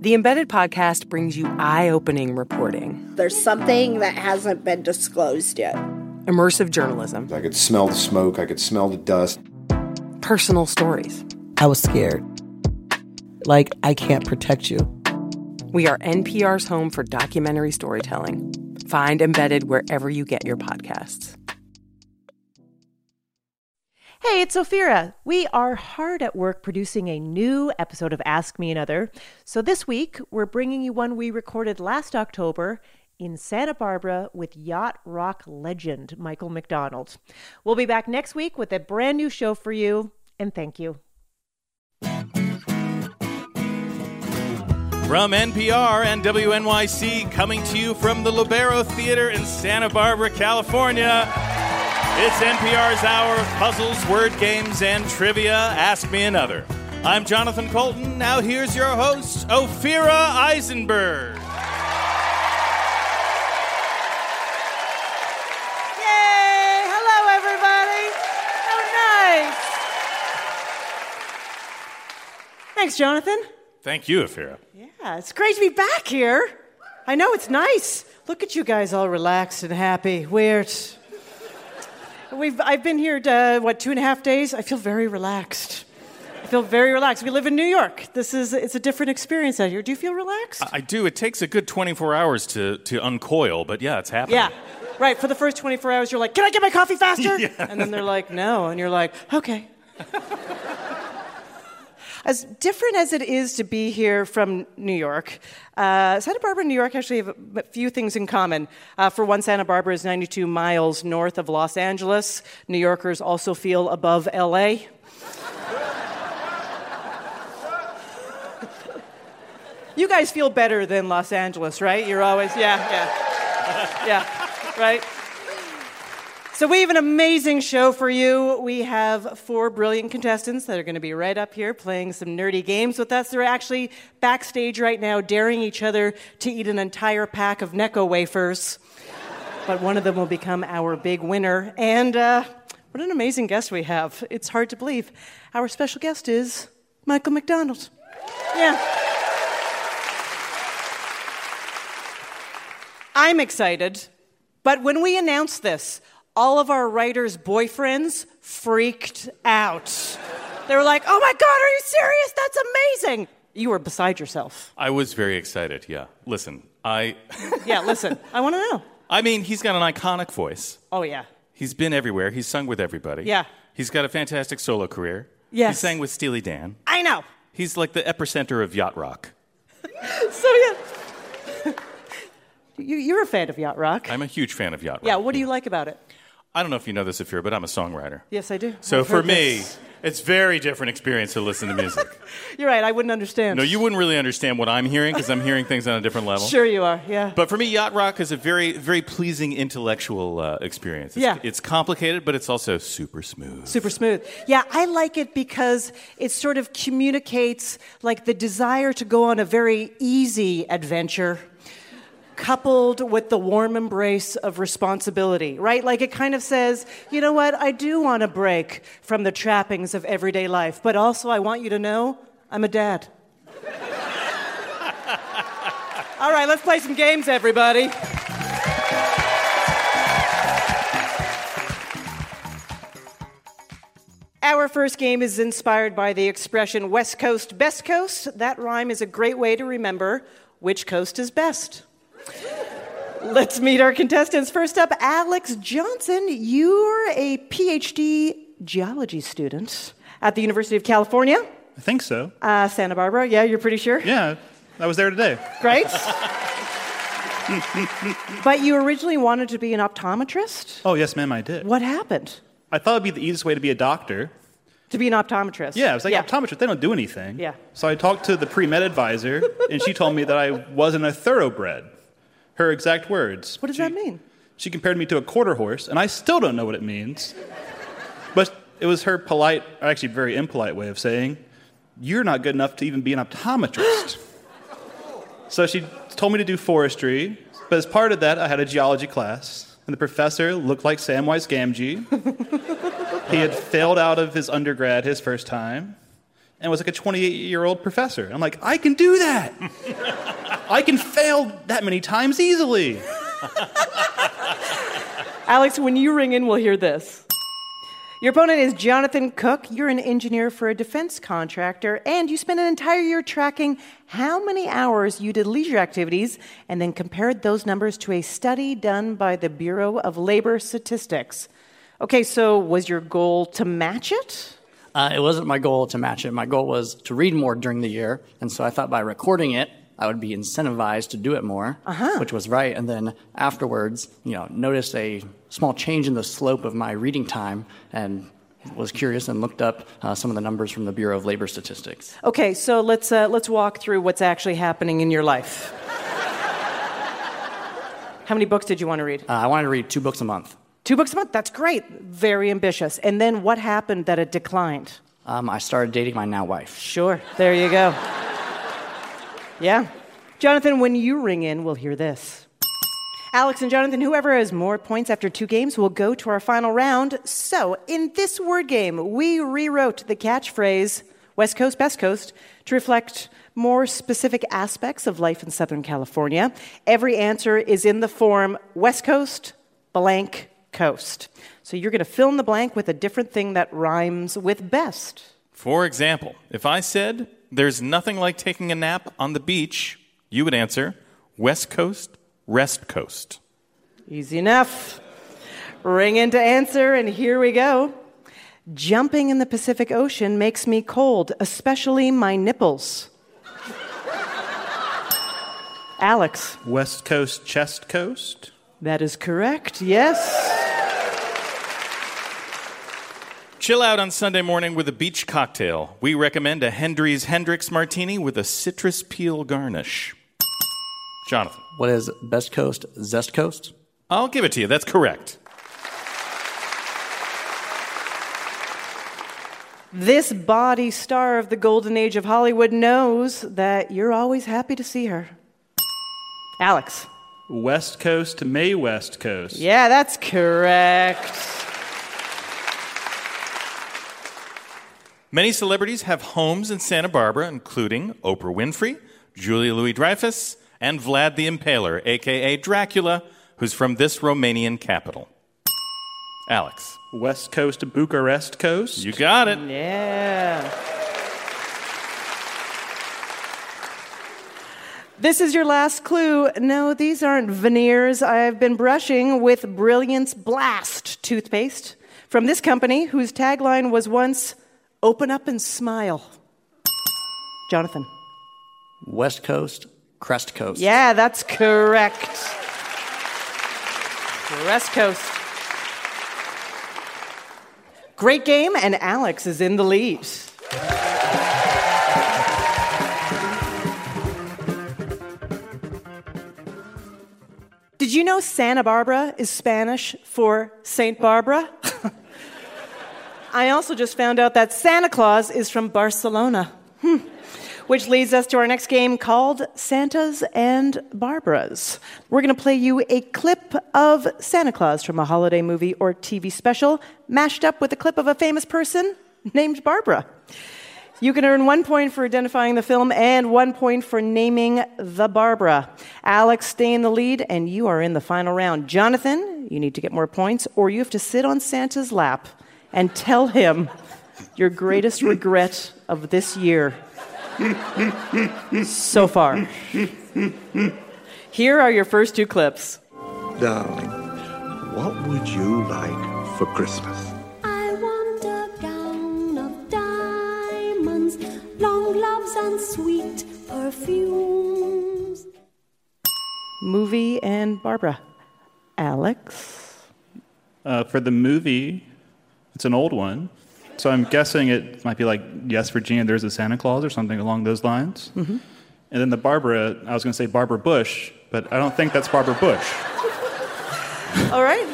The Embedded podcast brings you eye opening reporting, There's something that hasn't been disclosed yet. immersive journalism, I could smell the smoke, I could smell the dust. personal stories. I was scared. Like, I can't protect you. We are NPR's home for documentary storytelling. Find Embedded wherever you get your podcasts. Hey, it's Ophira. We are hard at work producing a new episode of Ask Me Another. So this week, we're bringing you one we recorded last October in Santa Barbara with yacht rock legend Michael McDonald. We'll be back next week with a brand new show for you, and thank you. From NPR and WNYC, coming to you from the Lobero Theater in Santa Barbara, California. It's NPR's hour of puzzles, word games, and trivia. Ask Me Another. I'm Jonathan Coulton. Now here's your host, Ophira Eisenberg. Yay! Hello, everybody. How nice. Thanks, Jonathan. Thank you, Ophira. Yeah, it's great to be back here. I know it's nice. Look at you guys all relaxed and happy. Weird. We've, I've been here, uh, what, two and a half days? I feel very relaxed. I feel very relaxed. We live in New York. This is, it's a different experience out here. Do you feel relaxed? I do. It takes a good 24 hours to, to uncoil, but yeah, it's happening. yeah. Right, for the first 24 hours, you're like, can I get my coffee faster? And then they're like, no. And you're like, okay. As different as it is to be here from New York, uh, Santa Barbara and New York actually have a few things in common. Uh, for one, Santa Barbara is 92 miles north of Los Angeles. New Yorkers also feel above LA. you guys feel better than Los Angeles, right? You're always, yeah, yeah, yeah, right? So we have an amazing show for you. We have four brilliant contestants that are going to be right up here playing some nerdy games with us. They're actually backstage right now, daring each other to eat an entire pack of Necco wafers. But one of them will become our big winner. And uh, what an amazing guest we have! It's hard to believe. Our special guest is Michael McDonald. Yeah. I'm excited, but when we announced this, all of our writers' boyfriends freaked out. They were like, oh my God, are you serious? That's amazing. You were beside yourself. I was very excited, yeah. Listen, I. Yeah, listen, I want to know. I mean, he's got an iconic voice. Oh, yeah. He's been everywhere. He's sung with everybody. Yeah. He's got a fantastic solo career. Yes. He sang with Steely Dan. I know. He's like the epicenter of yacht rock. So, yeah. you, you're a fan of Yacht Rock. I'm a huge fan of yacht rock. yeah, what do you like about it? I don't know if you know this, Afir, but I'm a songwriter. Yes, I do. So I've for me, this. it's very different experience to listen to music. You're right, I wouldn't understand. no, you wouldn't really understand what I'm hearing because I'm hearing things on a different level. Sure, you are, yeah. But for me, yacht rock is a very, very pleasing intellectual uh, experience. It's, Yeah. it's complicated, but it's also super smooth. Super smooth. Yeah, I like it because it sort of communicates like the desire to go on a very easy adventure coupled with the warm embrace of responsibility, right? Like it kind of says, you know what, I do want a break from the trappings of everyday life, but also I want you to know I'm a dad. All right, let's play some games, everybody. Our first game is inspired by the expression West Coast, Best Coast. That rhyme is a great way to remember which coast is best. Let's meet our contestants. First up, Alex Johnson. You're a PhD geology student at the University of California, I think so. uh, Santa Barbara. Yeah, you're pretty sure? Yeah, I was there today. Great. but you originally wanted to be an optometrist? Oh, yes, ma'am, I did. What happened? I thought it'd be the easiest way to be a doctor. To be an optometrist? Yeah, I was like, optometrists, they don't do anything. Yeah. So I talked to the pre med advisor, and she told me that I wasn't a thoroughbred. Her exact words. What does she, that mean? She compared me to a quarter horse, and I still don't know what it means. But it was her polite, or actually very impolite way of saying, You're not good enough to even be an optometrist. so she told me to do forestry, but as part of that, I had a geology class, and the professor looked like Samwise Gamgee. he had failed out of his undergrad his first time. and was like a 28 year old professor. I'm like, I can do that. I can fail that many times easily. Alex, when you ring in, we'll hear this. Your opponent is Jonathan Cook. You're an engineer for a defense contractor, and you spent an entire year tracking how many hours you did leisure activities and then compared those numbers to a study done by the Bureau of Labor Statistics. Okay, so was your goal to match it? Uh, it wasn't my goal to match it. My goal was to read more during the year, and so I thought by recording it, I would be incentivized to do it more, Uh-huh. which was right. And then afterwards, you know, noticed a small change in the slope of my reading time, and was curious and looked up uh, some of the numbers from the Bureau of Labor Statistics. Okay, so let's, uh, let's walk through what's actually happening in your life. How many books did you want to read? Uh, I wanted to read two books a month. Two books a month? That's great. Very ambitious. And then what happened that it declined? Um, I started dating my now wife. Sure, there you go. Yeah. Jonathan, when you ring in, we'll hear this. Alex and Jonathan, whoever has more points after two games will go to our final round. So, in this word game, we rewrote the catchphrase West Coast, Best Coast to reflect more specific aspects of life in Southern California. Every answer is in the form West Coast, blank coast. So, you're going to fill in the blank with a different thing that rhymes with best. For example, if I said, There's nothing like taking a nap on the beach, you would answer, West Coast, Rest Coast. Easy enough. Ring in to answer, and here we go. Jumping in the Pacific Ocean makes me cold, especially my nipples. Alex, West Coast, Chest Coast. that is correct. Yes. Chill out on Sunday morning with a beach cocktail. We recommend a Hendry's Hendrick's Martini with a citrus peel garnish. Jonathan, What is Best Coast, Zest Coast? I'll give it to you. That's correct. This body star of the golden age of Hollywood knows that you're always happy to see her. Alex. West Coast, Mae West Coast. Yeah, that's correct. Many celebrities have homes in Santa Barbara, including Oprah Winfrey, Julia Louis Dreyfus, and Vlad the Impaler, aka Dracula, who's from this Romanian capital. Alex, West Coast, Bucharest Coast. you got it. Yeah. This is your last clue. No, these aren't veneers. I've been brushing with Brilliance Blast toothpaste from this company whose tagline was once open up and smile. Jonathan. West Coast, Crest Coast. Yeah, that's correct. West Coast. Great game, and Alex is in the lead. Did you know Santa Barbara is Spanish for Saint Barbara? I also just found out that Santa Claus is from Barcelona. Hmm. Which leads us to our next game called Santas and Barbaras. We're going to play you a clip of Santa Claus from a holiday movie or TV special, mashed up with a clip of a famous person named Barbara. You can earn one point for identifying the film and one point for naming the Barbara. Alex, stay in the lead, and you are in the final round. Jonathan, you need to get more points, or you have to sit on Santa's lap and tell him your greatest regret of this year so far. Here are your first two clips. Darling, what would you like for Christmas? I want a gown of diamonds, long gloves and sweet perfumes. Movie and Barbara. Alex? Uh, for the movie, it's an old one. So I'm guessing it might be like, Yes, Virginia, there's a Santa Claus or something along those lines. Mm-hmm. And then the Barbara, I was going to say Barbara Bush, but I don't think that's Barbara Bush. All right.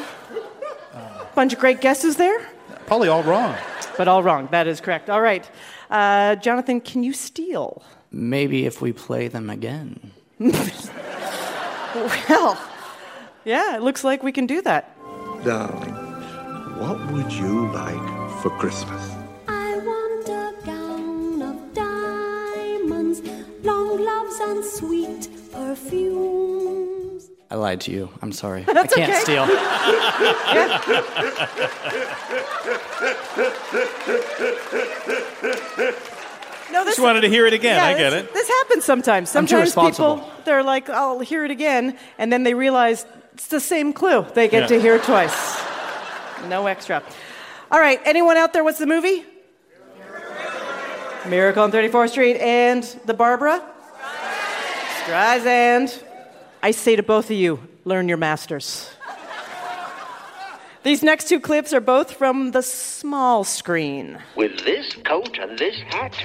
Bunch of great guesses there, Probably all wrong. but all wrong. That is correct. All right. Uh, Jonathan, can you steal? Maybe if we play them again. Well, yeah, it looks like we can do that. Darling, what would you like for Christmas? I want a gown of diamonds, long gloves and sweet perfumes. I lied to you. I'm sorry. That's I can't okay. steal. No, this Just wanted to hear it again. Yeah, I get this, it. This happens sometimes. I'm too Sometimes responsible. people they're like, "I'll hear it again," and then they realize it's the same clue. They get Yeah. to hear twice. No extra. All right. Anyone out there? What's the movie? Miracle on 34th Street and the Barbara. Streisand. I say to both of you, learn your masters. These next two clips are both from the small screen. With this coat and this hat,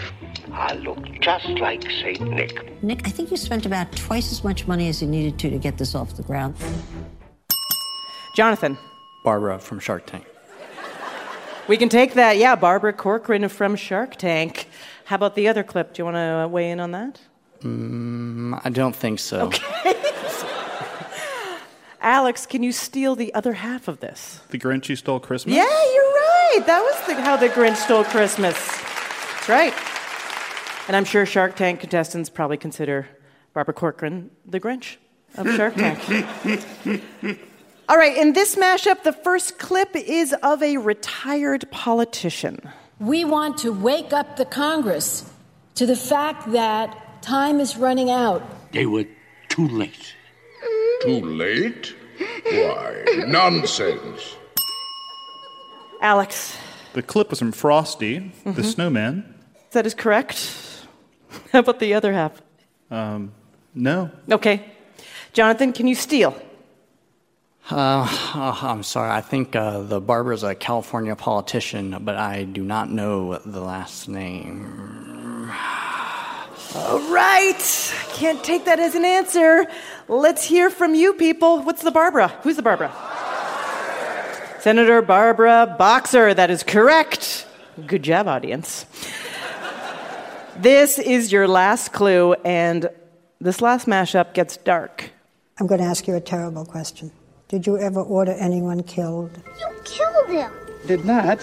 I look just like St. Nick. Nick, I think you spent about twice as much money as you needed to to get this off the ground. Jonathan. Barbara from Shark Tank. We can take that. Yeah, Barbara Corcoran from Shark Tank. How about the other clip? Do you want to weigh in on that? Mm, I don't think so. Okay. Alex, can you steal the other half of this? The Grinch Who Stole Christmas? Yeah, you're right. That was the, how the Grinch stole Christmas. That's right. And I'm sure Shark Tank contestants probably consider Barbara Corcoran the Grinch of Shark Tank. All right, in this mashup, the first clip is of a retired politician. We want to wake up the Congress to the fact that time is running out. They were too late. Too late? Why, nonsense. Alex, The clip was from Frosty, the Mhm. snowman. that is correct. How about the other half? Um, no. Okay. Jonathan, can you steal? Uh, oh, I'm sorry. I think uh, the Barbara's a California politician, but I do not know the last name. All right. Can't take that as an answer. Let's hear from you people. What's the Barbara? Who's the Barbara? Senator Barbara Boxer. That is correct. Good job, audience. This is your last clue, and this last mashup gets dark. I'm going to ask you a terrible question. Did you ever order anyone killed? You killed him. Did not.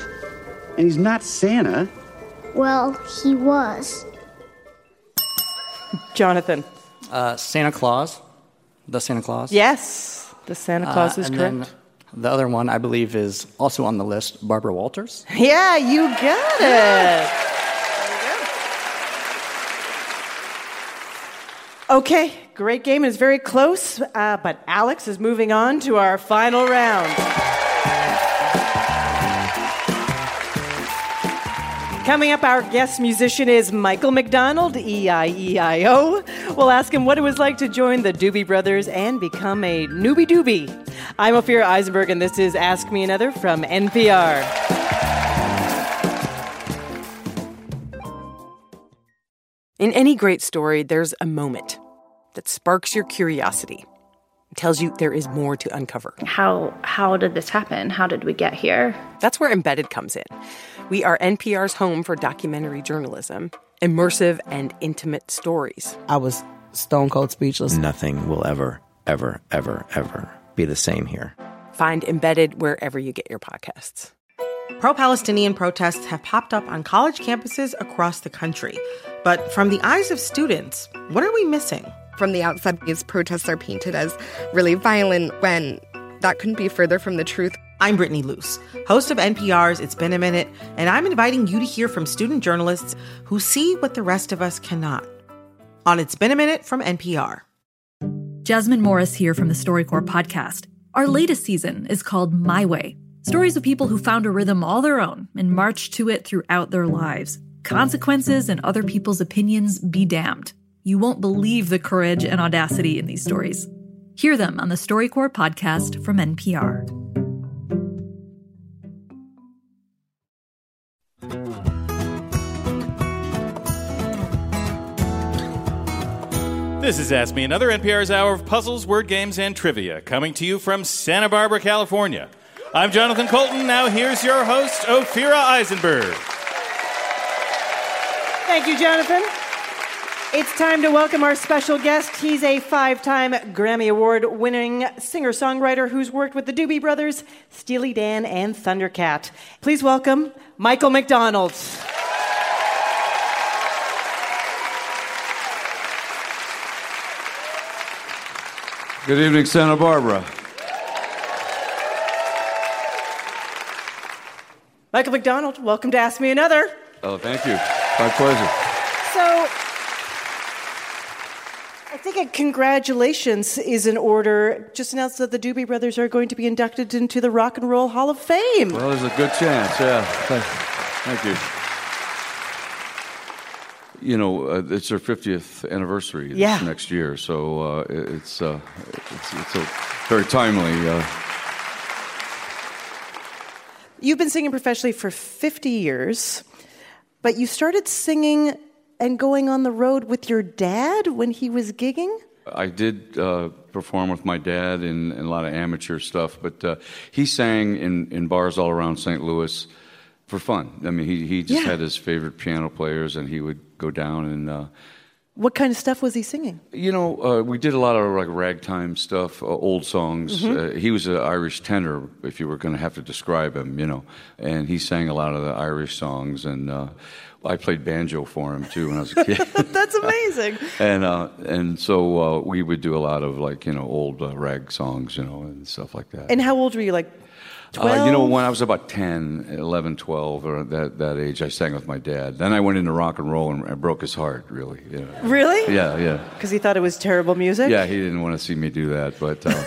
And he's not Santa. Well, he was. Jonathan. Uh, Santa Claus. The Santa Claus. Yes, the Santa Claus Uh, is and correct. Then the other one, I believe, is also on the list. Barbara Walters. Yeah, you got it. Okay, great game. It's very close, uh, but Alex is moving on to our final round. Coming up, our guest musician is Michael McDonald, E I E I O. We'll ask him what it was like to join the Doobie Brothers and become a newbie doobie. I'm Ophira Eisenberg, and this is Ask Me Another from NPR. In any great story, there's a moment that sparks your curiosity, tells you there is more to uncover. How how did this happen? How did we get here? That's where Embedded comes in. We are NPR's home for documentary journalism, immersive and intimate stories. I was stone cold speechless. Nothing will ever, ever, ever, ever be the same here. Find Embedded wherever you get your podcasts. Pro Palestinian protests have popped up on college campuses across the country. But from the eyes of students, what are we missing? From the outside, these protests are painted as really violent when that couldn't be further from the truth. I'm Brittany Luce, host of NPR's It's Been a Minute, and I'm inviting you to hear from student journalists who see what the rest of us cannot. On It's Been a Minute from NPR. Jasmine Morris here from the StoryCorps podcast. Our latest season is called My Way stories of people who found a rhythm all their own and marched to it throughout their lives. Consequences and other people's opinions be damned. You won't believe the courage and audacity in these stories. Hear them on the StoryCorps podcast from NPR. This is Ask Me Another, NPR's hour of puzzles, word games, and trivia, coming to you from Santa Barbara, California. I'm Jonathan Coulton. Now here's your host, Ophira Eisenberg. Thank you, Jonathan. It's time to welcome our special guest. He's a five time Grammy Award winning singer songwriter who's worked with the Doobie Brothers, Steely Dan, and Thundercat. Please welcome Michael McDonald. Good evening, Santa Barbara. Michael McDonald, welcome to Ask Me Another. Oh, thank you. My pleasure. So, I think a congratulations is in order. Just announced that the Doobie Brothers are going to be inducted into the Rock and Roll Hall of Fame. Well, there's a good chance, yeah. Thank, thank you. You know, uh, it's their 50th anniversary this Yeah. next year, so uh, it's, uh, it's, it's a very timely. Uh, You've been singing professionally for 50 years, but you started singing and going on the road with your dad when he was gigging? I did uh, perform with my dad in, in a lot of amateur stuff, but uh, he sang in, in bars all around St. Louis for fun. I mean, he, he just Yeah. had his favorite piano players, and he would go down and. Uh, What kind of stuff was he singing? You know, uh, we did a lot of like ragtime stuff, uh, old songs. Mhm. Uh, he was an Irish tenor, if you were going to have to describe him, you know, and he sang a lot of the Irish songs. And uh, I played banjo for him too when I was a kid. That's amazing. and uh, and so uh, we would do a lot of like you know old uh, rag songs, you know, and stuff like that. And how old were you? Like 12? Uh, you know, when I was about 10, 11, 12, or that, that age, I sang with my dad. Then I went into rock and roll and I broke his heart, really. You know. Really? Yeah, yeah. Because he thought it was terrible music? Yeah, he didn't want to see me do that, but uh,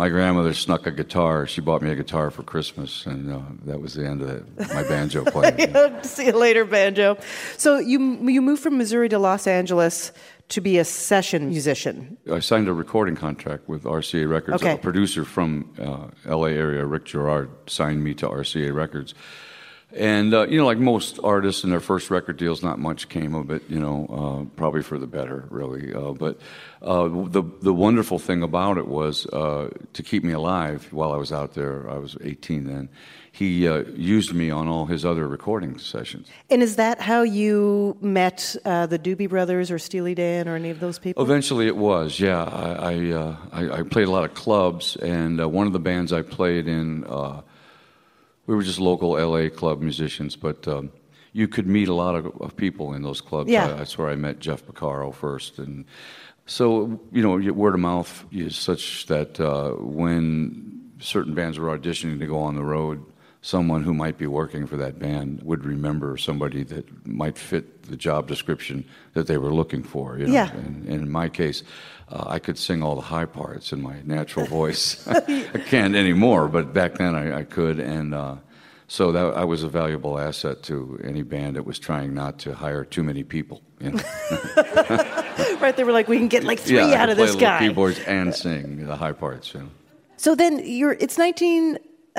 my grandmother snuck a guitar. She bought me a guitar for Christmas, and uh, that was the end of it. My banjo playing. See you later, banjo. So you you moved from Missouri to Los Angeles to be a session musician. I signed a recording contract with RCA Records. Okay. A producer from uh, LA area, Rick Jarrard, signed me to RCA Records. And, uh, you know, like most artists in their first record deals, not much came of it, you know, uh, probably for the better, really. Uh, but uh, the, the wonderful thing about it was uh, to keep me alive while I was out there, I was 18 then, he uh, used me on all his other recording sessions. And is that how you met uh, the Doobie Brothers or Steely Dan or any of those people? Eventually, it was. Yeah, I I, uh, I, I played a lot of clubs, and uh, one of the bands I played in, uh, we were just local LA club musicians, but um, you could meet a lot of, of people in those clubs. Yeah. I, that's where I met Jeff Porcaro first, and so you know, word of mouth is such that uh, when certain bands were auditioning to go on the road. Someone who might be working for that band would remember somebody that might fit the job description that they were looking for. You know? Yeah. And, and in my case, uh, I could sing all the high parts in my natural voice. I can't anymore, but back then I, I could, and uh, so that I was a valuable asset to any band that was trying not to hire too many people. You know? right, they were like, we can get like three yeah, out of play this guy. keyboards and sing the high parts. You know? So then you're, it's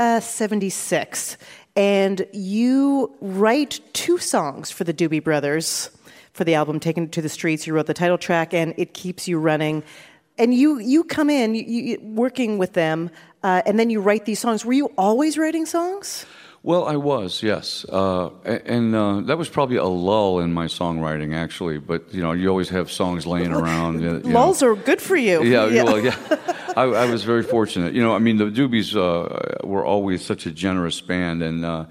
1976, and you write two songs for the Doobie Brothers for the album Taken to the Streets. You wrote the title track and It Keeps You Running. And you, you come in you, you, working with them, uh, and then you write these songs. Were you always writing songs? Well, I was, yes, uh, and uh, that was probably a lull in my songwriting, actually. But you know, you always have songs laying around. you know. Lulls are good for you. Yeah, well, yeah. I, I was very fortunate. You know, I mean, the Doobies uh, were always such a generous band, and uh,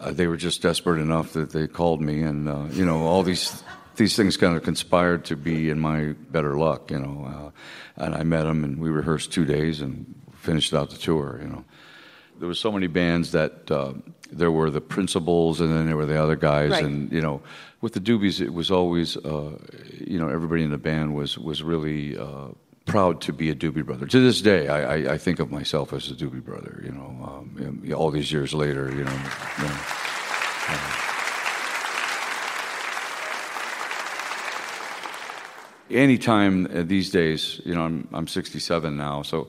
uh, they were just desperate enough that they called me, and uh, you know, all these these things kind of conspired to be in my better luck. You know, uh, and I met them, and we rehearsed two days and finished out the tour. You know, there were so many bands that. Uh, there were the principals, and then there were the other guys, Right. and you know, with the Doobies, it was always, uh, you know, everybody in the band was was really uh, proud to be a Doobie Brother. To this day, I, I, I think of myself as a Doobie Brother. You know, um, all these years later, you know. you know, uh, anytime these days, you know, I'm, I'm 67 now, so,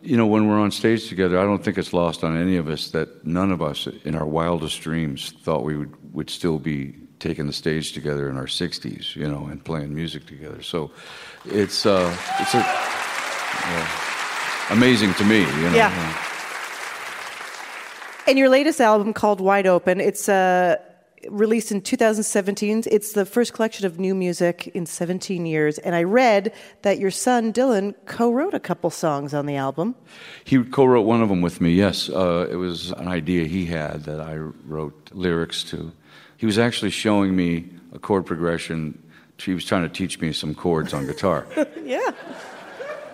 you know, when we're on stage together, I don't think it's lost on any of us that none of us in our wildest dreams thought we would, would still be taking the stage together in our 60s, you know, and playing music together. So it's, uh, it's a, yeah, amazing to me, you know. Yeah. And your latest album called Wide Open, it's uh, released in 2017. It's the first collection of new music in 17 years. And I read that your son Dylan co-wrote a couple songs on the album. He co-wrote one of them with me. Yes, uh, it was an idea he had that I wrote lyrics to. He was actually showing me a chord progression. He was trying to teach me some chords on guitar, yeah.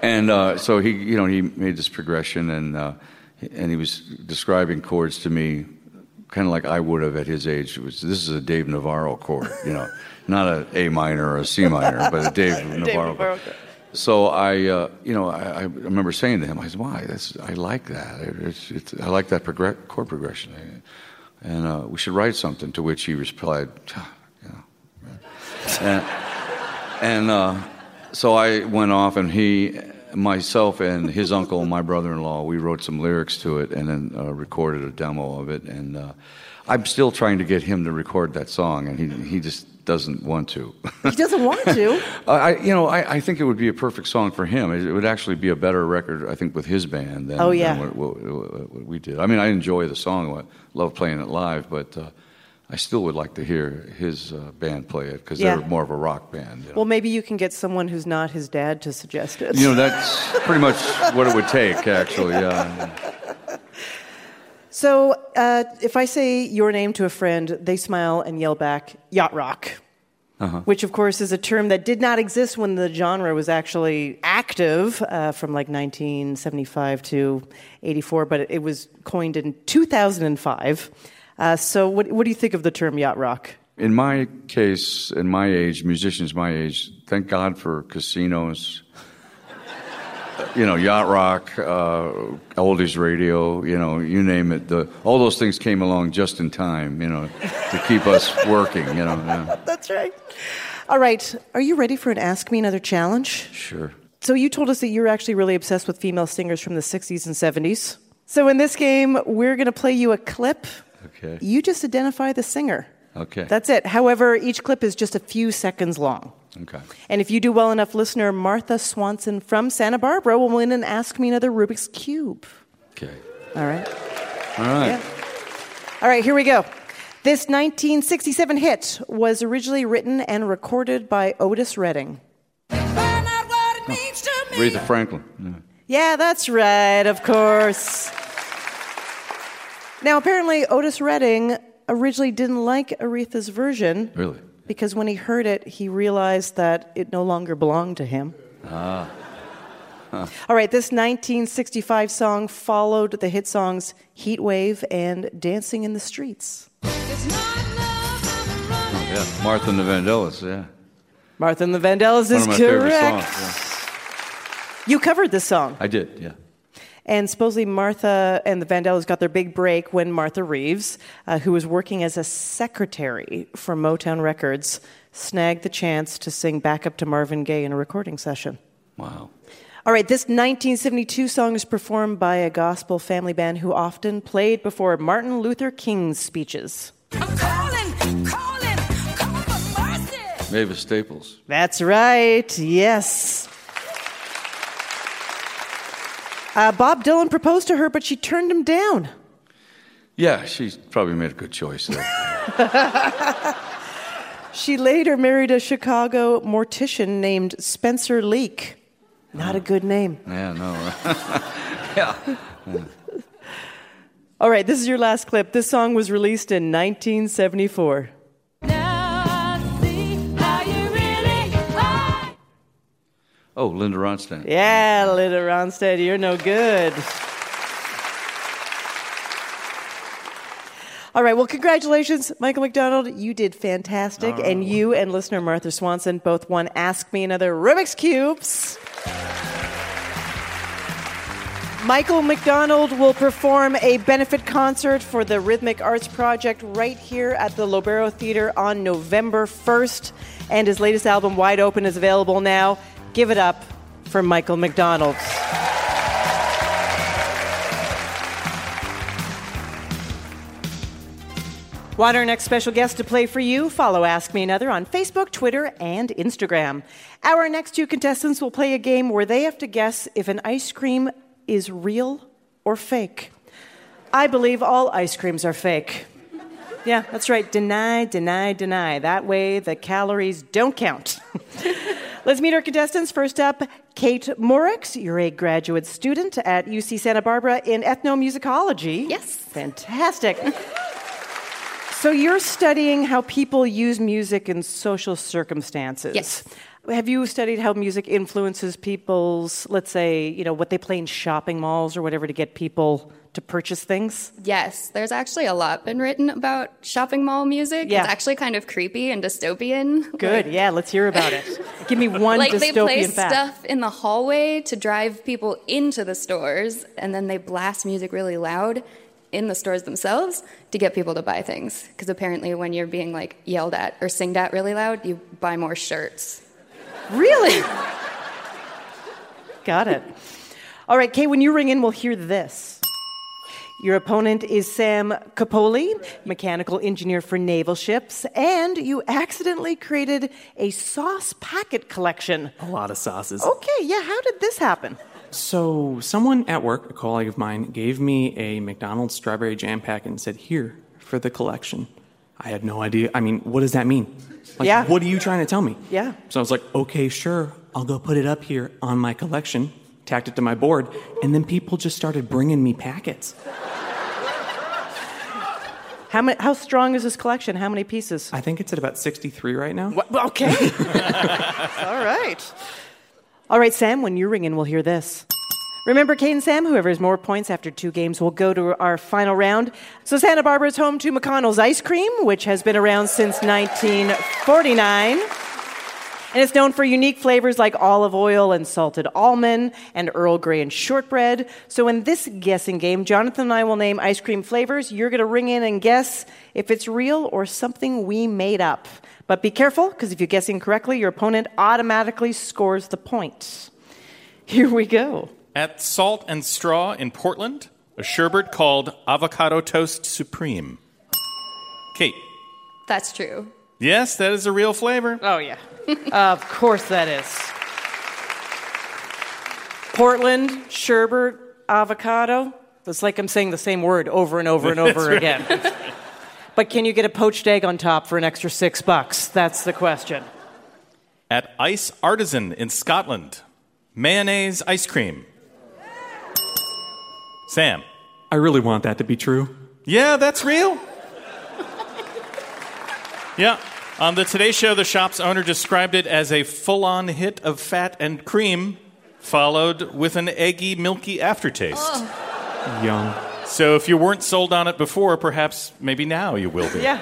And uh, so he, you know, he made this progression, and uh, and he was describing chords to me, kind of like I would have at his age. It was this is a Dave Navarro chord, you know, not a A minor or a C minor, but a Dave Navarro. chord. So I, uh, you know, I, I remember saying to him, I said, "Why? That's, I like that. It's, it's, I like that progr- chord progression, and uh, we should write something." To which he replied, "You know," and, and uh, so I went off, and he, myself, and his uncle, and my brother-in-law, we wrote some lyrics to it, and then uh, recorded a demo of it, and uh, I'm still trying to get him to record that song, and he he just doesn't want to. He doesn't want to. Uh, I, you know, I, I think it would be a perfect song for him. It, it would actually be a better record, I think, with his band than, Oh, yeah. than what, what, what we did. I mean, I enjoy the song, I love playing it live, but uh, I still would like to hear his uh, band play it because Yeah. they're more of a rock band. You know? Well, maybe you can get someone who's not his dad to suggest it. You know, that's pretty much what it would take, actually. Yeah. So, uh, if I say your name to a friend, they smile and yell back, yacht rock, Uh-huh. which, of course, is a term that did not exist when the genre was actually active uh, from like 1975 to 84, but it was coined in 2005. Uh, so, what, what do you think of the term yacht rock? In my case, in my age, musicians my age, thank God for casinos, you know, yacht rock, uh, oldies radio, you know, you name it. The, all those things came along just in time, you know, to keep us working, you know. yeah. That's right. All right, are you ready for an Ask Me Another challenge? Sure. So you told us that you're actually really obsessed with female singers from the 60s and 70s. So in this game, we're going to play you a clip. Okay. You just identify the singer. Okay. That's it. However, each clip is just a few seconds long. Okay. And if you do well enough, listener Martha Swanson from Santa Barbara will win and Ask Me Another Rubik's Cube. Okay. All right. All right. All right, here we go. This 1967 hit was originally written and recorded by Otis Redding. Aretha Franklin. Yeah. Yeah, that's right, of course. Now, apparently, Otis Redding originally didn't like Aretha's version Really? because when he heard it, he realized that it no longer belonged to him. Ah. Huh. All right, this 1965 song followed the hit songs Heat Wave and Dancing in the Streets. Oh, yeah. Martha and the Vandellas, yeah. Martha and the Vandellas One is of my favorite correct. songs. You covered this song. I did, yeah. And supposedly Martha and the Vandellas got their big break when Martha Reeves, uh, who was working as a secretary for Motown Records, snagged the chance to sing backup to Marvin Gaye in a recording session. Wow. All right, this 1972 song is performed by a gospel family band who often played before Martin Luther King's speeches. I'm calling, calling, Mavis Staples. That's right, yes. Uh, Bob Dylan proposed to her, but she turned him down. Yeah, she probably made a good choice there. She later married a Chicago mortician named Spencer Leak. Not a good name. yeah, no. yeah. All right, this is your last clip. This song was released in 1974. Oh, Linda Ronstadt. Yeah, Linda Ronstadt, you're no good. All right, well, congratulations, Michael McDonald. You did fantastic. And uh, you and listener Martha Swanson both won Ask Me Another Rubik's Cubes. Michael McDonald will perform a benefit concert for the Rhythmic Arts Project right here at the Lobero Theater on November 1st. And his latest album, Wide Open, is available now. Give it up for Michael McDonald. Want our next special guest to play for you? Follow Ask Me Another on Facebook, Twitter, and Instagram. Our next two contestants will play a game where they have to guess if an ice cream is real or fake. I believe all ice creams are fake. Yeah, that's right. Deny, deny, deny. That way the calories don't count. Let's meet our contestants. First up, Kate Morix. You're a graduate student at UC Santa Barbara in ethnomusicology. Yes. Fantastic. So you're studying how people use music in social circumstances. Yes. Have you studied how music influences people's, let's say, you know, what they play in shopping malls or whatever to get people to purchase things? Yes, there's actually a lot been written about shopping mall music. Yeah. It's actually kind of creepy and dystopian. Good. yeah, let's hear about it. Give me one like dystopian they play fact. stuff in the hallway to drive people into the stores, and then they blast music really loud in the stores themselves to get people to buy things. Because apparently, when you're being like yelled at or singed at really loud, you buy more shirts. Really? Got it. All right, Kay, when you ring in, we'll hear this. Your opponent is Sam Capoli, mechanical engineer for naval ships, and you accidentally created a sauce packet collection. A lot of sauces. Okay, yeah, how did this happen? So, someone at work, a colleague of mine, gave me a McDonald's strawberry jam packet and said, Here, for the collection. I had no idea. I mean, what does that mean? Like, Yeah. what are you trying to tell me? Yeah. So I was like, okay, sure. I'll go put it up here on my collection, tacked it to my board, and then people just started bringing me packets. How, many, how strong is this collection? How many pieces? I think it's at about 63 right now. Okay. All right. All right, Sam, when you ring in, we'll hear this. Remember, Kate and Sam, whoever has more points after two games will go to our final round. So Santa Barbara is home to McConnell's Ice Cream, which has been around since 1949. And it's known for unique flavors like olive oil and salted almond and Earl Grey and shortbread. So in this guessing game, Jonathan and I will name ice cream flavors. You're going to ring in and guess if it's real or something we made up. But be careful, because if you guess incorrectly, your opponent automatically scores the point. Here we go. At Salt and Straw in Portland, a sherbet called Avocado Toast Supreme. Kate. That's true. Yes, that is a real flavor. Oh, yeah. of course that is. Portland, sherbet, avocado. It's like I'm saying the same word over and over and over right. again. But can you get a poached egg on top for an extra six bucks? That's the question. At Ice Artisan in Scotland, mayonnaise ice cream. Sam. I really want that to be true. Yeah, that's real. yeah. On the Today Show, the shop's owner described it as a full on hit of fat and cream, followed with an eggy, milky aftertaste. Oh. Young. So if you weren't sold on it before, perhaps maybe now you will be. Yeah.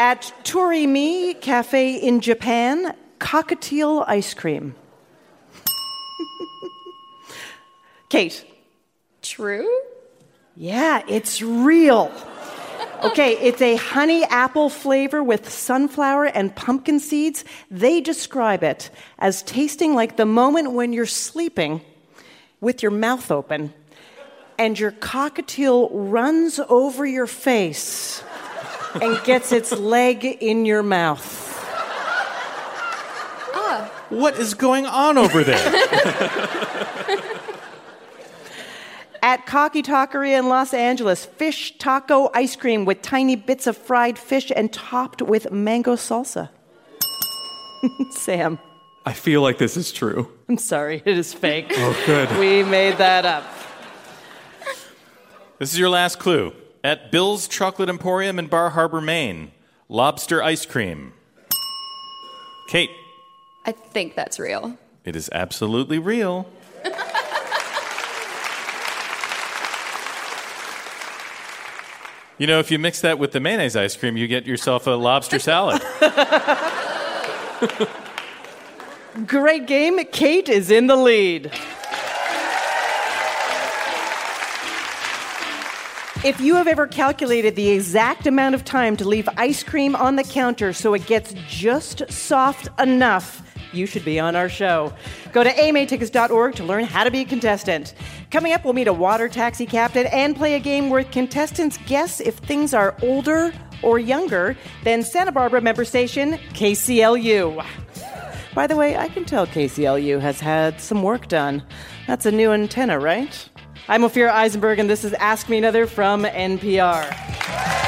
At Torimi Cafe in Japan, cockatiel ice cream. Kate. True? Yeah, it's real. Okay, it's a honey apple flavor with sunflower and pumpkin seeds. They describe it as tasting like the moment when you're sleeping with your mouth open and your cockatiel runs over your face and gets its leg in your mouth. Ah. What is going on over there? At Cocky Taqueria in Los Angeles, fish taco ice cream with tiny bits of fried fish and topped with mango salsa. Sam, I feel like this is true. I'm sorry, it is fake. Oh, good. We made that up. This is your last clue. At Bill's Chocolate Emporium in Bar Harbor, Maine, lobster ice cream. Kate. I think that's real. It is absolutely real. You know, if you mix that with the mayonnaise ice cream, you get yourself a lobster salad. Great game. Kate is in the lead. If you have ever calculated the exact amount of time to leave ice cream on the counter so it gets just soft enough, you should be on our show. Go to amatickets.org to learn how to be a contestant. Coming up, we'll meet a water taxi captain and play a game where contestants guess if things are older or younger than Santa Barbara member station KCLU. By the way, I can tell KCLU has had some work done. That's a new antenna, right? I'm Ophira Eisenberg, and this is Ask Me Another from NPR.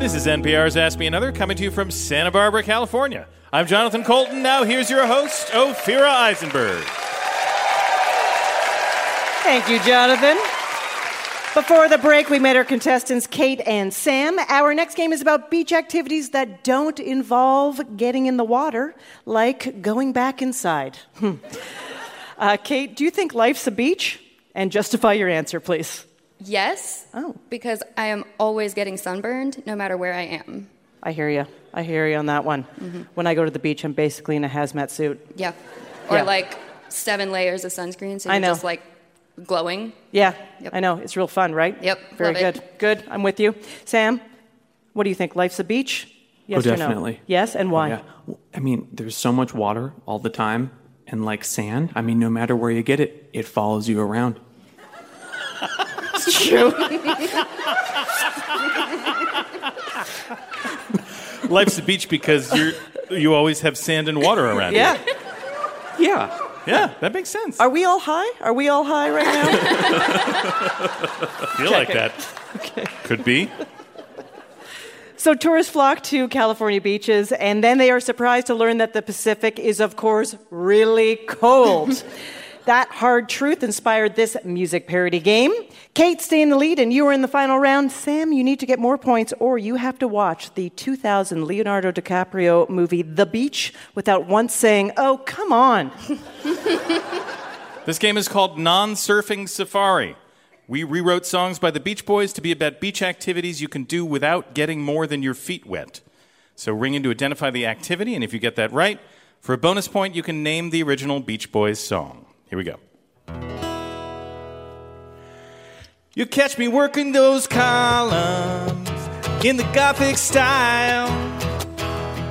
This is NPR's Ask Me Another coming to you from Santa Barbara, California. I'm Jonathan Coulton. Now here's your host, Ophira Eisenberg. Thank you, Jonathan. Before the break, we met our contestants, Kate and Sam. Our next game is about beach activities that don't involve getting in the water, like going back inside. Uh, Kate, do you think life's a beach? And justify your answer, please. Yes. Oh. Because I am always getting sunburned no matter where I am. I hear you. I hear you on that one. Mhm. When I go to the beach, I'm basically in a hazmat suit. Yeah. Or Yeah. like seven layers of sunscreen, so I you're know. just like glowing. Yeah, Yep. I know. It's real fun, right? Yep, Very love it. good. Good. I'm with you. Sam, what do you think? Life's a beach? Yes oh, or no? definitely. Yes, and why? Yeah. I mean, there's so much water all the time, and like sand, I mean, no matter where you get it, it follows you around. Life's a beach because you're you always have sand and water around yeah. you. Yeah. Yeah, Yeah, that makes sense. Are we all high? Are we all high right now? feel like that. Could be. So tourists flock to California beaches, and then they are surprised to learn that the Pacific is, of course, really cold. That hard truth inspired this music parody game. Kate, stay in the lead, and you are in the final round. Sam, you need to get more points, or you have to watch the 2000 Leonardo DiCaprio movie The Beach without once saying, "Oh, come on." This game is called Non Surfing Safari. We rewrote songs by the Beach Boys to be about beach activities you can do without getting more than your feet wet. So ring in to identify the activity, and if you get that right, for a bonus point, you can name the original Beach Boys song. Here we go. You catch me working those columns in the Gothic style.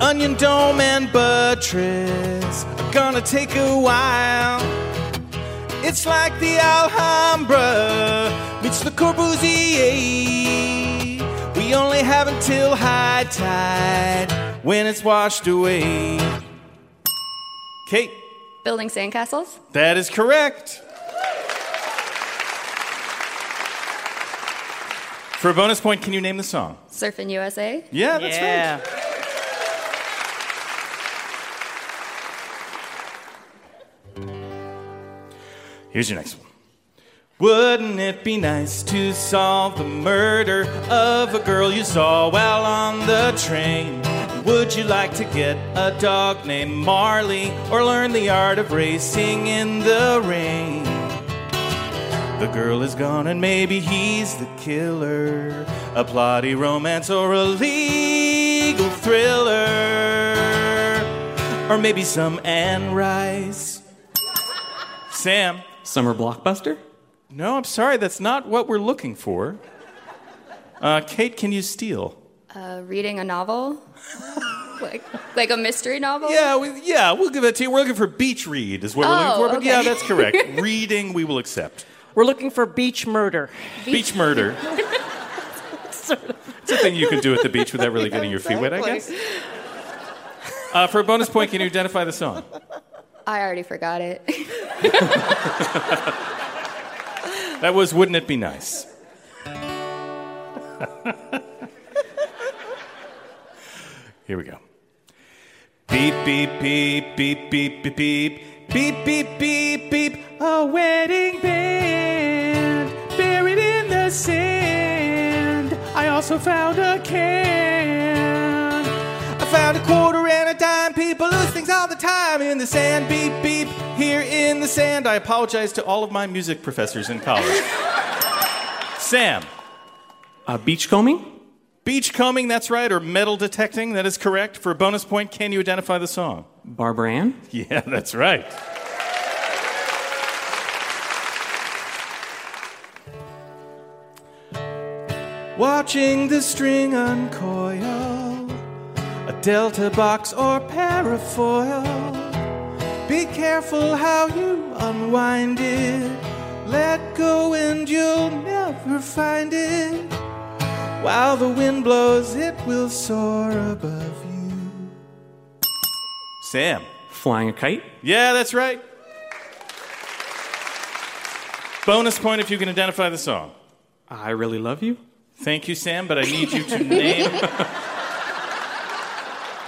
Onion dome and buttress are gonna take a while. It's like the Alhambra meets the Corbusier. We only have until high tide when it's washed away. Kate, Building sandcastles? that is correct. For a bonus point, can you name the song? Surfing USA? Yeah, that's yeah. right. Here's your next one. Wouldn't it be nice to solve the murder of a girl you saw while on the train? Would you like to get a dog named Marley or learn the art of racing in the rain? The girl is gone and maybe he's the killer. A plotty romance or a legal thriller. Or maybe some Anne Rice. Sam. Summer blockbuster? No, I'm sorry, that's not what we're looking for. Uh, Kate, can you steal? Uh, reading a novel? like, like a mystery novel? Yeah, we, yeah, we'll give it to you. We're looking for beach read, is what we're looking Oh, for. But okay. yeah, that's correct. Reading, we will accept. We're looking for beach murder. Beach murder. It's a thing you can do at the beach without really getting your feet wet, I guess. Uh, for a bonus point, can you identify the song? I already forgot it. That was Wouldn't It Be Nice? Here we go. Beep, beep, beep, beep, beep, beep, beep. Beep, beep, beep, beep. A wedding band buried in the sand. I also found a can. I found a quarter and a dime. People lose things all the time in the sand. Beep, beep, here in the sand. I apologize to all of my music professors in college. Sam. Uh, beachcombing? Beachcombing, that's right, or metal detecting, that is correct. For a bonus point, can you identify the song? Barbara Ann? Yeah, that's right. Watching the string uncoil, a delta box or parafoil. Be careful how you unwind it. Let go and you'll never find it. While the wind blows, it will soar above you. Sam. Flying a kite? Yeah, that's right. Bonus point if you can identify the song. I really love you. Thank you, Sam, but I need you to name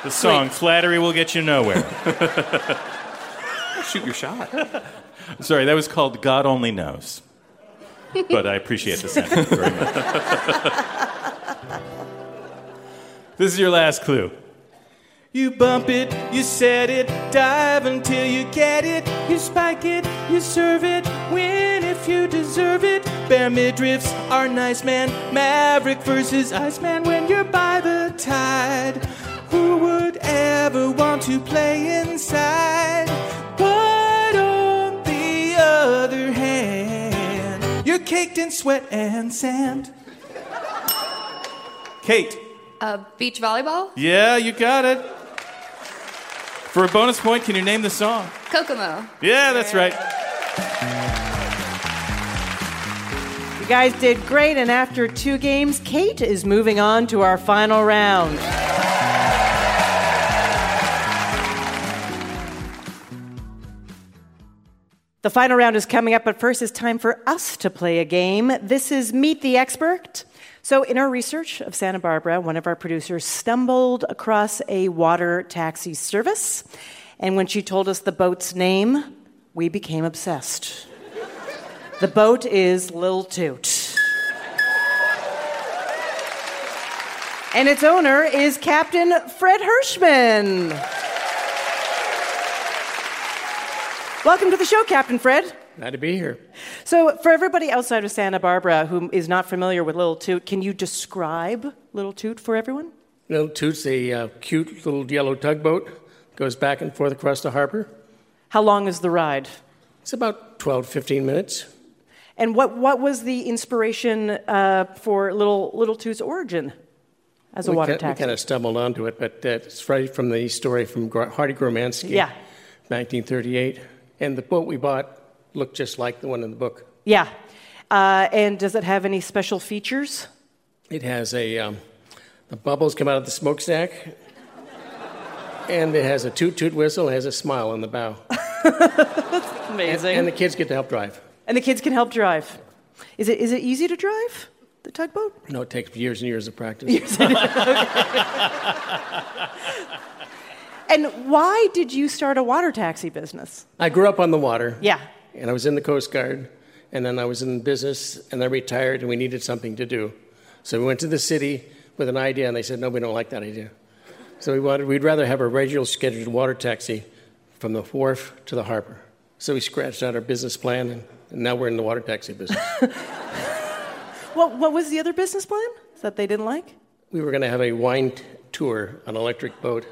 the song. Flattery will get you nowhere. Shoot your shot. Sorry, that was called God Only Knows. But I appreciate the sentence very much. This is your last clue. You bump it, you set it, dive until you get it. You spike it, you serve it, win if you deserve it. Bare midriffs are nice man, Maverick versus Iceman when you're by the tide. Who would ever want to play inside? But on the other hand, you're caked in sweat and sand. Kate. Uh, beach volleyball? Yeah, you got it. For a bonus point, can you name the song? Kokomo. Yeah, that's right. You guys did great, and after two games, Kate is moving on to our final round. The final round is coming up, but first it's time for us to play a game. This is Meet the Expert. So, in our research of Santa Barbara, one of our producers stumbled across a water taxi service, and when she told us the boat's name, we became obsessed. The boat is Lil Toot. And its owner is Captain Fred Hirschman. Welcome to the show, Captain Fred. Glad to be here. So, for everybody outside of Santa Barbara who is not familiar with Little Toot, can you describe Little Toot for everyone? Little Toot's a uh, cute little yellow tugboat. That goes back and forth across the harbor. How long is the ride? It's about 12, 15 minutes. And what, what was the inspiration uh, for Little, Little Toot's origin as a we water kind, taxi? We kind of stumbled onto it, but uh, it's right from the story from Hardie Gramatky, Yeah. 1938. And the boat we bought looked just like the one in the book. Yeah. Uh, and does it have any special features? It has a um, the bubbles come out of the smokestack, and it has a toot toot whistle. and It has a smile on the bow. That's Amazing. And, and the kids get to help drive. And the kids can help drive. Is it, is it easy to drive, the tugboat? No, it takes years and years of practice. And why did you start a water taxi business? I grew up on the water. Yeah. And I was in the Coast Guard, and then I was in business, and I retired, and we needed something to do. So we went to the city with an idea, and they said, no, we don't like that idea. So we wanted, we'd rather have a regular scheduled water taxi from the wharf to the harbor. So we scratched out our business plan, and, and now we're in the water taxi business. What, what was the other business plan that they didn't like? we were going to have a wine t- tour on an electric boat.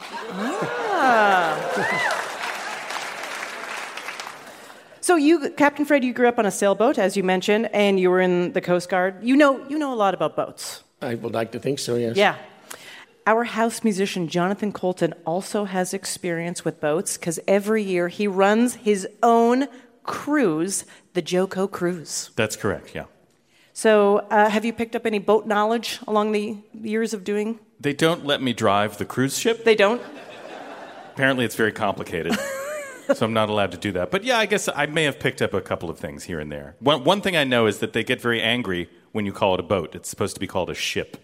Ah. So you, Captain Fred, you grew up on a sailboat, as you mentioned, and you were in the Coast Guard. You know, you know a lot about boats. I would like to think so, yes. Yeah. Our house musician, Jonathan Coulton, also has experience with boats because every year he runs his own cruise, the JoCo Cruise. That's correct, yeah. So, uh, have you picked up any boat knowledge along the years of doing? They don't let me drive the cruise ship. They don't? Apparently, it's very complicated. so I'm not allowed to do that. But yeah, I guess I may have picked up a couple of things here and there. One, one thing I know is that they get very angry when you call it a boat. It's supposed to be called a ship.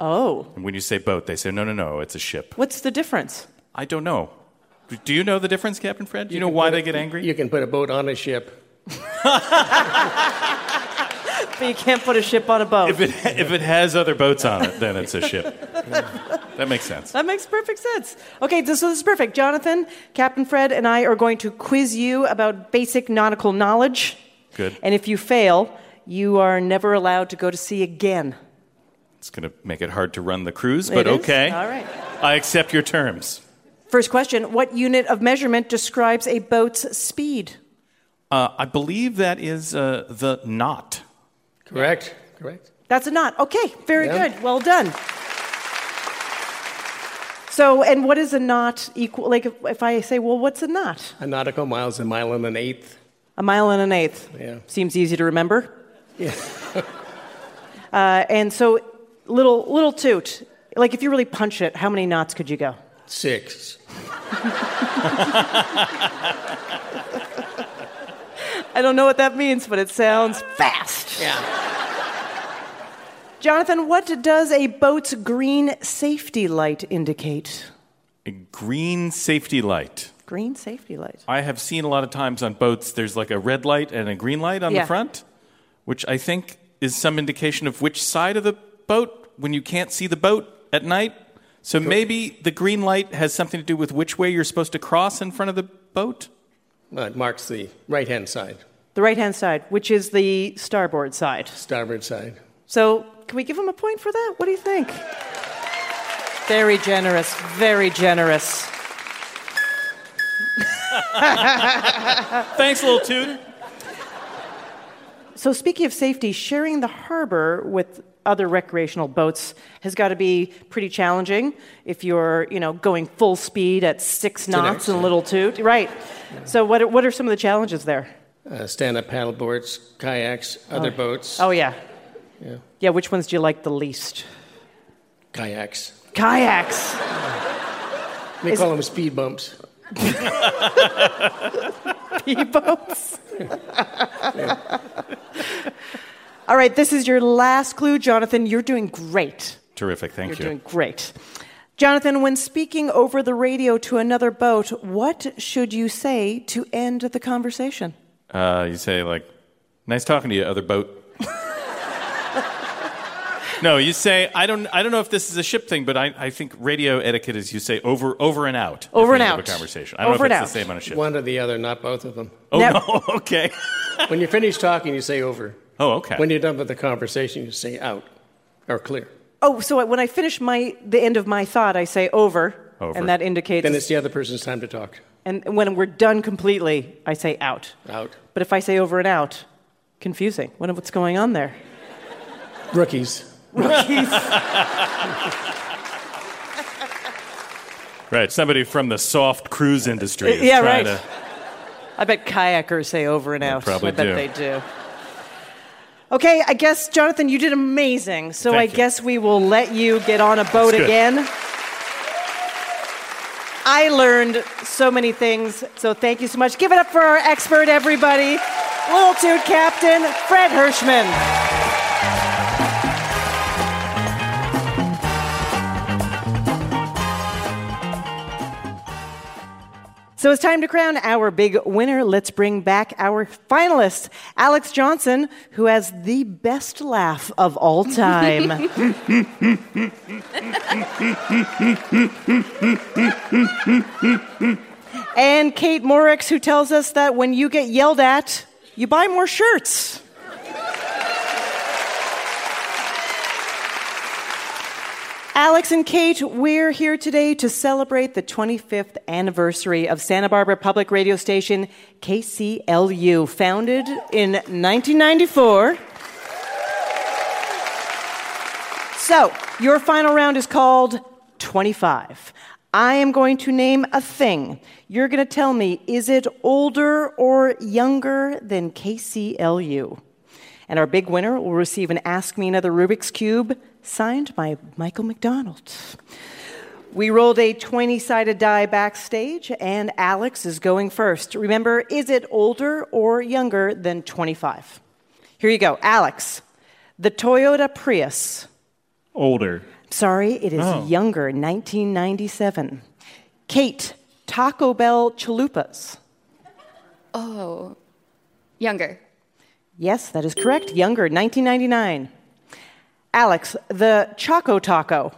Oh. And when you say boat, they say, no, no, no, it's a ship. What's the difference? I don't know. Do you know the difference, Captain Fred? Do you, know why put they a- get angry? You can put a boat on a ship. But you can't put a ship on a boat. If it if it has other boats on it, then it's a ship. That makes sense. That makes perfect sense. Okay, this, so this is perfect. Jonathan, Captain Fred, and I are going to quiz you about basic nautical knowledge. Good. And if you fail, you are never allowed to go to sea again. It's going to make it hard to run the cruise, but okay. All right. I accept your terms. First question What unit of measurement describes a boat's speed? Uh, I believe that is uh, the knot. Correct. Correct. That's a knot. Okay, very Yeah. good. Well done. So, and what is a knot equal? Like, if, if I say, well, what's a knot? A nautical mile is a mile and an eighth. A mile and an eighth. Yeah. Seems easy to remember. Yeah. Uh, and so, little little toot. Like, if you really punch it, how many knots could you go? Six. I don't know what that means, but it sounds fast. Yeah. Jonathan, what does a boat's green safety light indicate? A green safety light. Green safety light. I have seen a lot of times on boats, there's like a red light and a green light on Yeah. the front, which I think is some indication of which side of the boat when you can't see the boat at night. So maybe the green light has something to do with which way you're supposed to cross in front of the boat? Well, it marks the right hand side, The right hand side, which is the starboard side. starboard side. So, can we give him a point for that? What do you think? Very generous, very generous. Thanks, little toot. So, speaking of safety, sharing the harbor with other recreational boats has got to be pretty challenging if you're, you know, going full speed at six knots and a little toot. Right. So, what are, what are some of the challenges there? Uh, stand up paddle boards, kayaks, other Oh. boats. Oh, yeah. Yeah. Yeah, which ones do you like the least? Kayaks. Kayaks. They Is- call them speed bumps. Pea boats. All right, this is your last clue, Jonathan. You're doing great. Terrific, thank You're you. doing great. Jonathan, when speaking over the radio to another boat, what should you say to end the conversation? Uh, you say like, "Nice talking to you, other boat." no, you say, "I don't, I don't know if this is a ship thing, but I, I think radio etiquette is you say over, over and out, Over and end of out. a conversation. I don't Over know if and it's the out. same on a ship. One or the other, not both of them. Oh no, okay. when you finish talking, you say over. Oh, okay. When you're done with the conversation, you say out or clear. Oh, so when I finish my the end of my thought, I say over, Over. and that indicates. Then it's the other person's time to talk. and when we're done completely, I say out. Out. But if I say over and out, confusing. What, what's going on there? Rookies. Rookies. Right, somebody from the soft cruise uh, industry. Is yeah, trying right. To, I bet kayakers say over and out. probably I bet do. they do. Okay, I guess, Jonathan, you did amazing. So Thank I you. guess we will let you get on a boat again. I learned so many things, so thank you so much. Give it up for our expert, everybody. Little Toot Captain, Fred Hirschman. So it's time to crown our big winner. Let's bring back our finalist, Alex Johnson, who has the best laugh of all time. and Kate Morix, who tells us that when you get yelled at, you buy more shirts. Alex and Kate, we're here today to celebrate the 25th anniversary of Santa Barbara Public Radio Station KCLU, founded in 1994. So, your final round is called 25. I am going to name a thing. You're going to tell me is it older or younger than KCLU? And our big winner will receive an Ask Me Another Rubik's Cube signed by Michael McDonald. We rolled a 20 sided die backstage, and Alex is going first. Remember, is it older or younger than 25? Here you go. Alex, the Toyota Prius. Older. Sorry, it is Oh. younger, 1997. Kate, Taco Bell chalupas? Oh, younger. Yes, that is correct. Younger, 1999. Alex, the Choco Taco.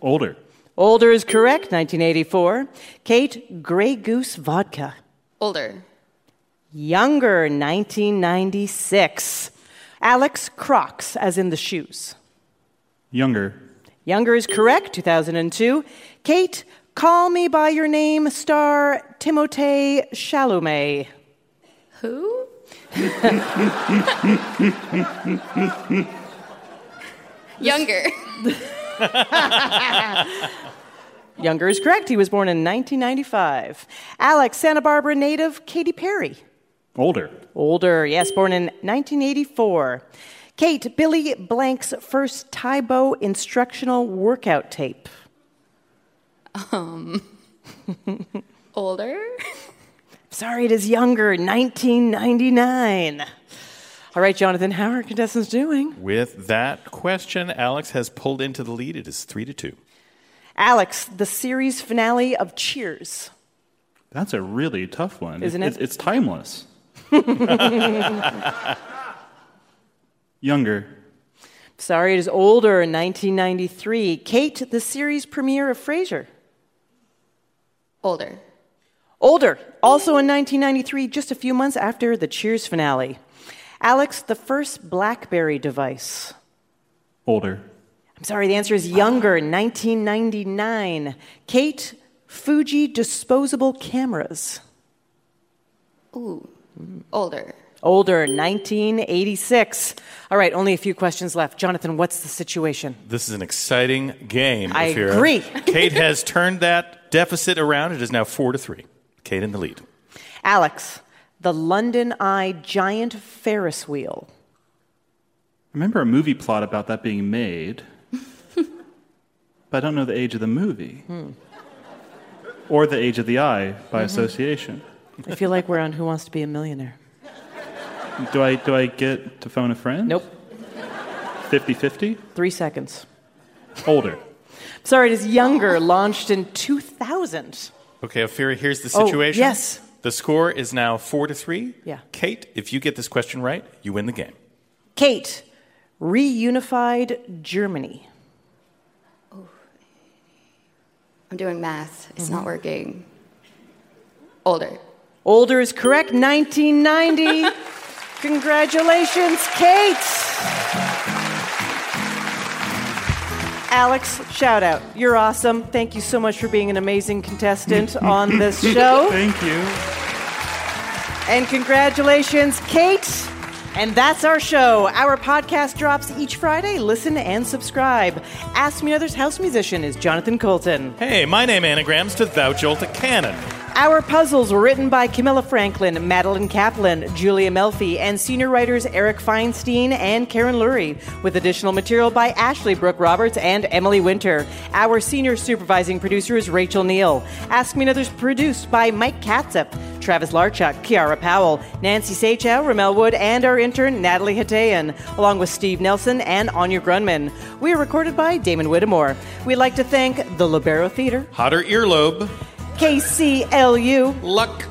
Older. Older is correct, 1984. Kate, Grey Goose Vodka. Older. Younger, 1996. Alex, Crocs, as in the shoes. Younger. Younger is correct, 2002. Kate, Call Me By Your Name star Timothée Chalamet. Who? Younger. Younger is correct. He was born in 1995. Alex, Santa Barbara native Katy Perry. Older. Older, yes, born in 1984. Kate, Billy Blanks' first Tae Bo instructional workout tape. Um, older. Sorry, it is younger, 1999. All right, Jonathan, how are contestants doing? With that question, Alex has pulled into the lead. It is three to two. Alex, the series finale of Cheers. That's a really tough one. Isn't It's, it? it's timeless. Younger. Sorry, it is older, 1993. Kate, the series premiere of Frasier. Older. Older, also in 1993, just a few months after the Cheers finale. Alex, the first Blackberry device. Older. I'm sorry, the answer is younger, 1999. Kate, Fuji disposable cameras. Ooh. Older. Older, 1986. All right, only a few questions left. Jonathan, what's the situation? This is an exciting game. I Ophira. agree. Kate has turned that deficit around. It is now four to three. Kate in the lead. Alex, the London Eye giant Ferris wheel. I remember a movie plot about that being made, but I don't know the age of the movie Hmm. or the age of the eye by Mhm. association. I feel like we're on Who Wants to Be a Millionaire. Do I do I get to phone a friend? Nope. 50-50? Three seconds. Older. Sorry, it is younger, launched in 2000. Okay, Ophira, here's the situation. Oh, situation. yes. The score is now four to three. Yeah. Kate, if you get this question right, you win the game. Kate, reunified Germany. Oh, I'm doing math. It's Mm-hmm. not working. Older. Older is correct, 1990. Congratulations, Kate. Alex, shout out. You're awesome. Thank you so much for being an amazing contestant on this show. Thank you. And congratulations, Kate. And that's our show. Our podcast drops each Friday. Listen and subscribe. Ask Me Another's house musician is Jonathan Coulton. Hey, my name anagrams to Thou Jolt a Cannon. Our puzzles were written by Camilla Franklin, Madeline Kaplan, Julia Melfi, and senior writers Eric Feinstein and Karen Lurie, with additional material by Ashley Brooke Roberts and Emily Winter. Our senior supervising producer is Rachel Neal. Ask Me Another's produced by Mike Katzif, Travis Larchuk, Kiara Powell, Nancy Saechao, Rommel Wood, and our intern Natalie Hatayan, along with Steve Nelson and Anya Grundmann. We are recorded by Damon Whittemore. We'd like to thank the Lobero Theater, Hotter earlobe. KCLU, Luck,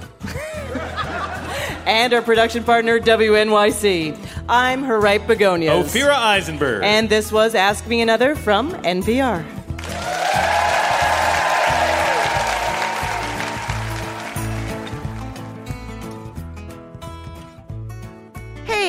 and our production partner, WNYC. I'm Harriet Begonias. Ophira Eisenberg. And this was Ask Me Another from NPR.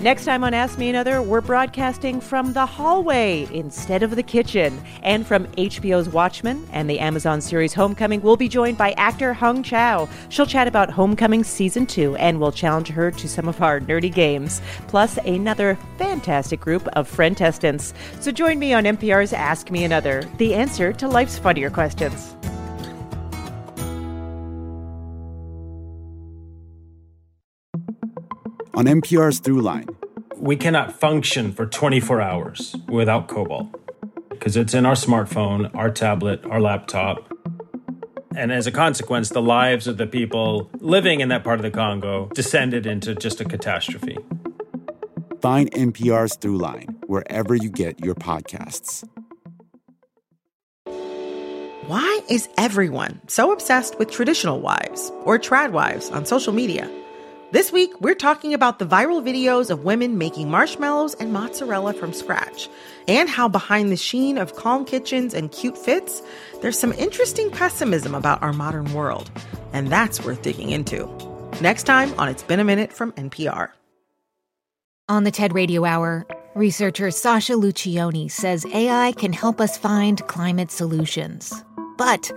Next time on Ask Me Another, we're broadcasting from the hallway instead of the kitchen. And from HBO's Watchmen and the Amazon series Homecoming, we'll be joined by actor Hong Chau. She'll chat about Homecoming Season 2 and we'll challenge her to some of our nerdy games, plus another fantastic group of friend testants. So join me on NPR's Ask Me Another, the answer to life's funnier questions. On NPR's Throughline. We cannot function for 24 hours without cobalt because it's in our smartphone, our tablet, our laptop. And as a consequence, the lives of the people living in that part of the Congo descended into just a catastrophe. Find NPR's Throughline wherever you get your podcasts. Why is everyone so obsessed with traditional wives or trad wives on social media? This week, we're talking about the viral videos of women making marshmallows and mozzarella from scratch, and how behind the sheen of calm kitchens and cute fits, there's some interesting pessimism about our modern world. And that's worth digging into. Next time on It's Been a Minute from NPR. On the TED Radio Hour, researcher Sasha Luccioni says AI can help us find climate solutions. But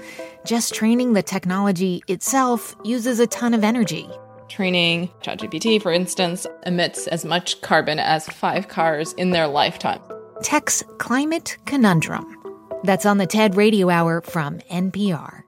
just training the technology itself uses a ton of energy. Training ChatGPT, for instance, emits as much carbon as five cars in their lifetime. Tech's Climate Conundrum. That's on the TED Radio Hour from NPR.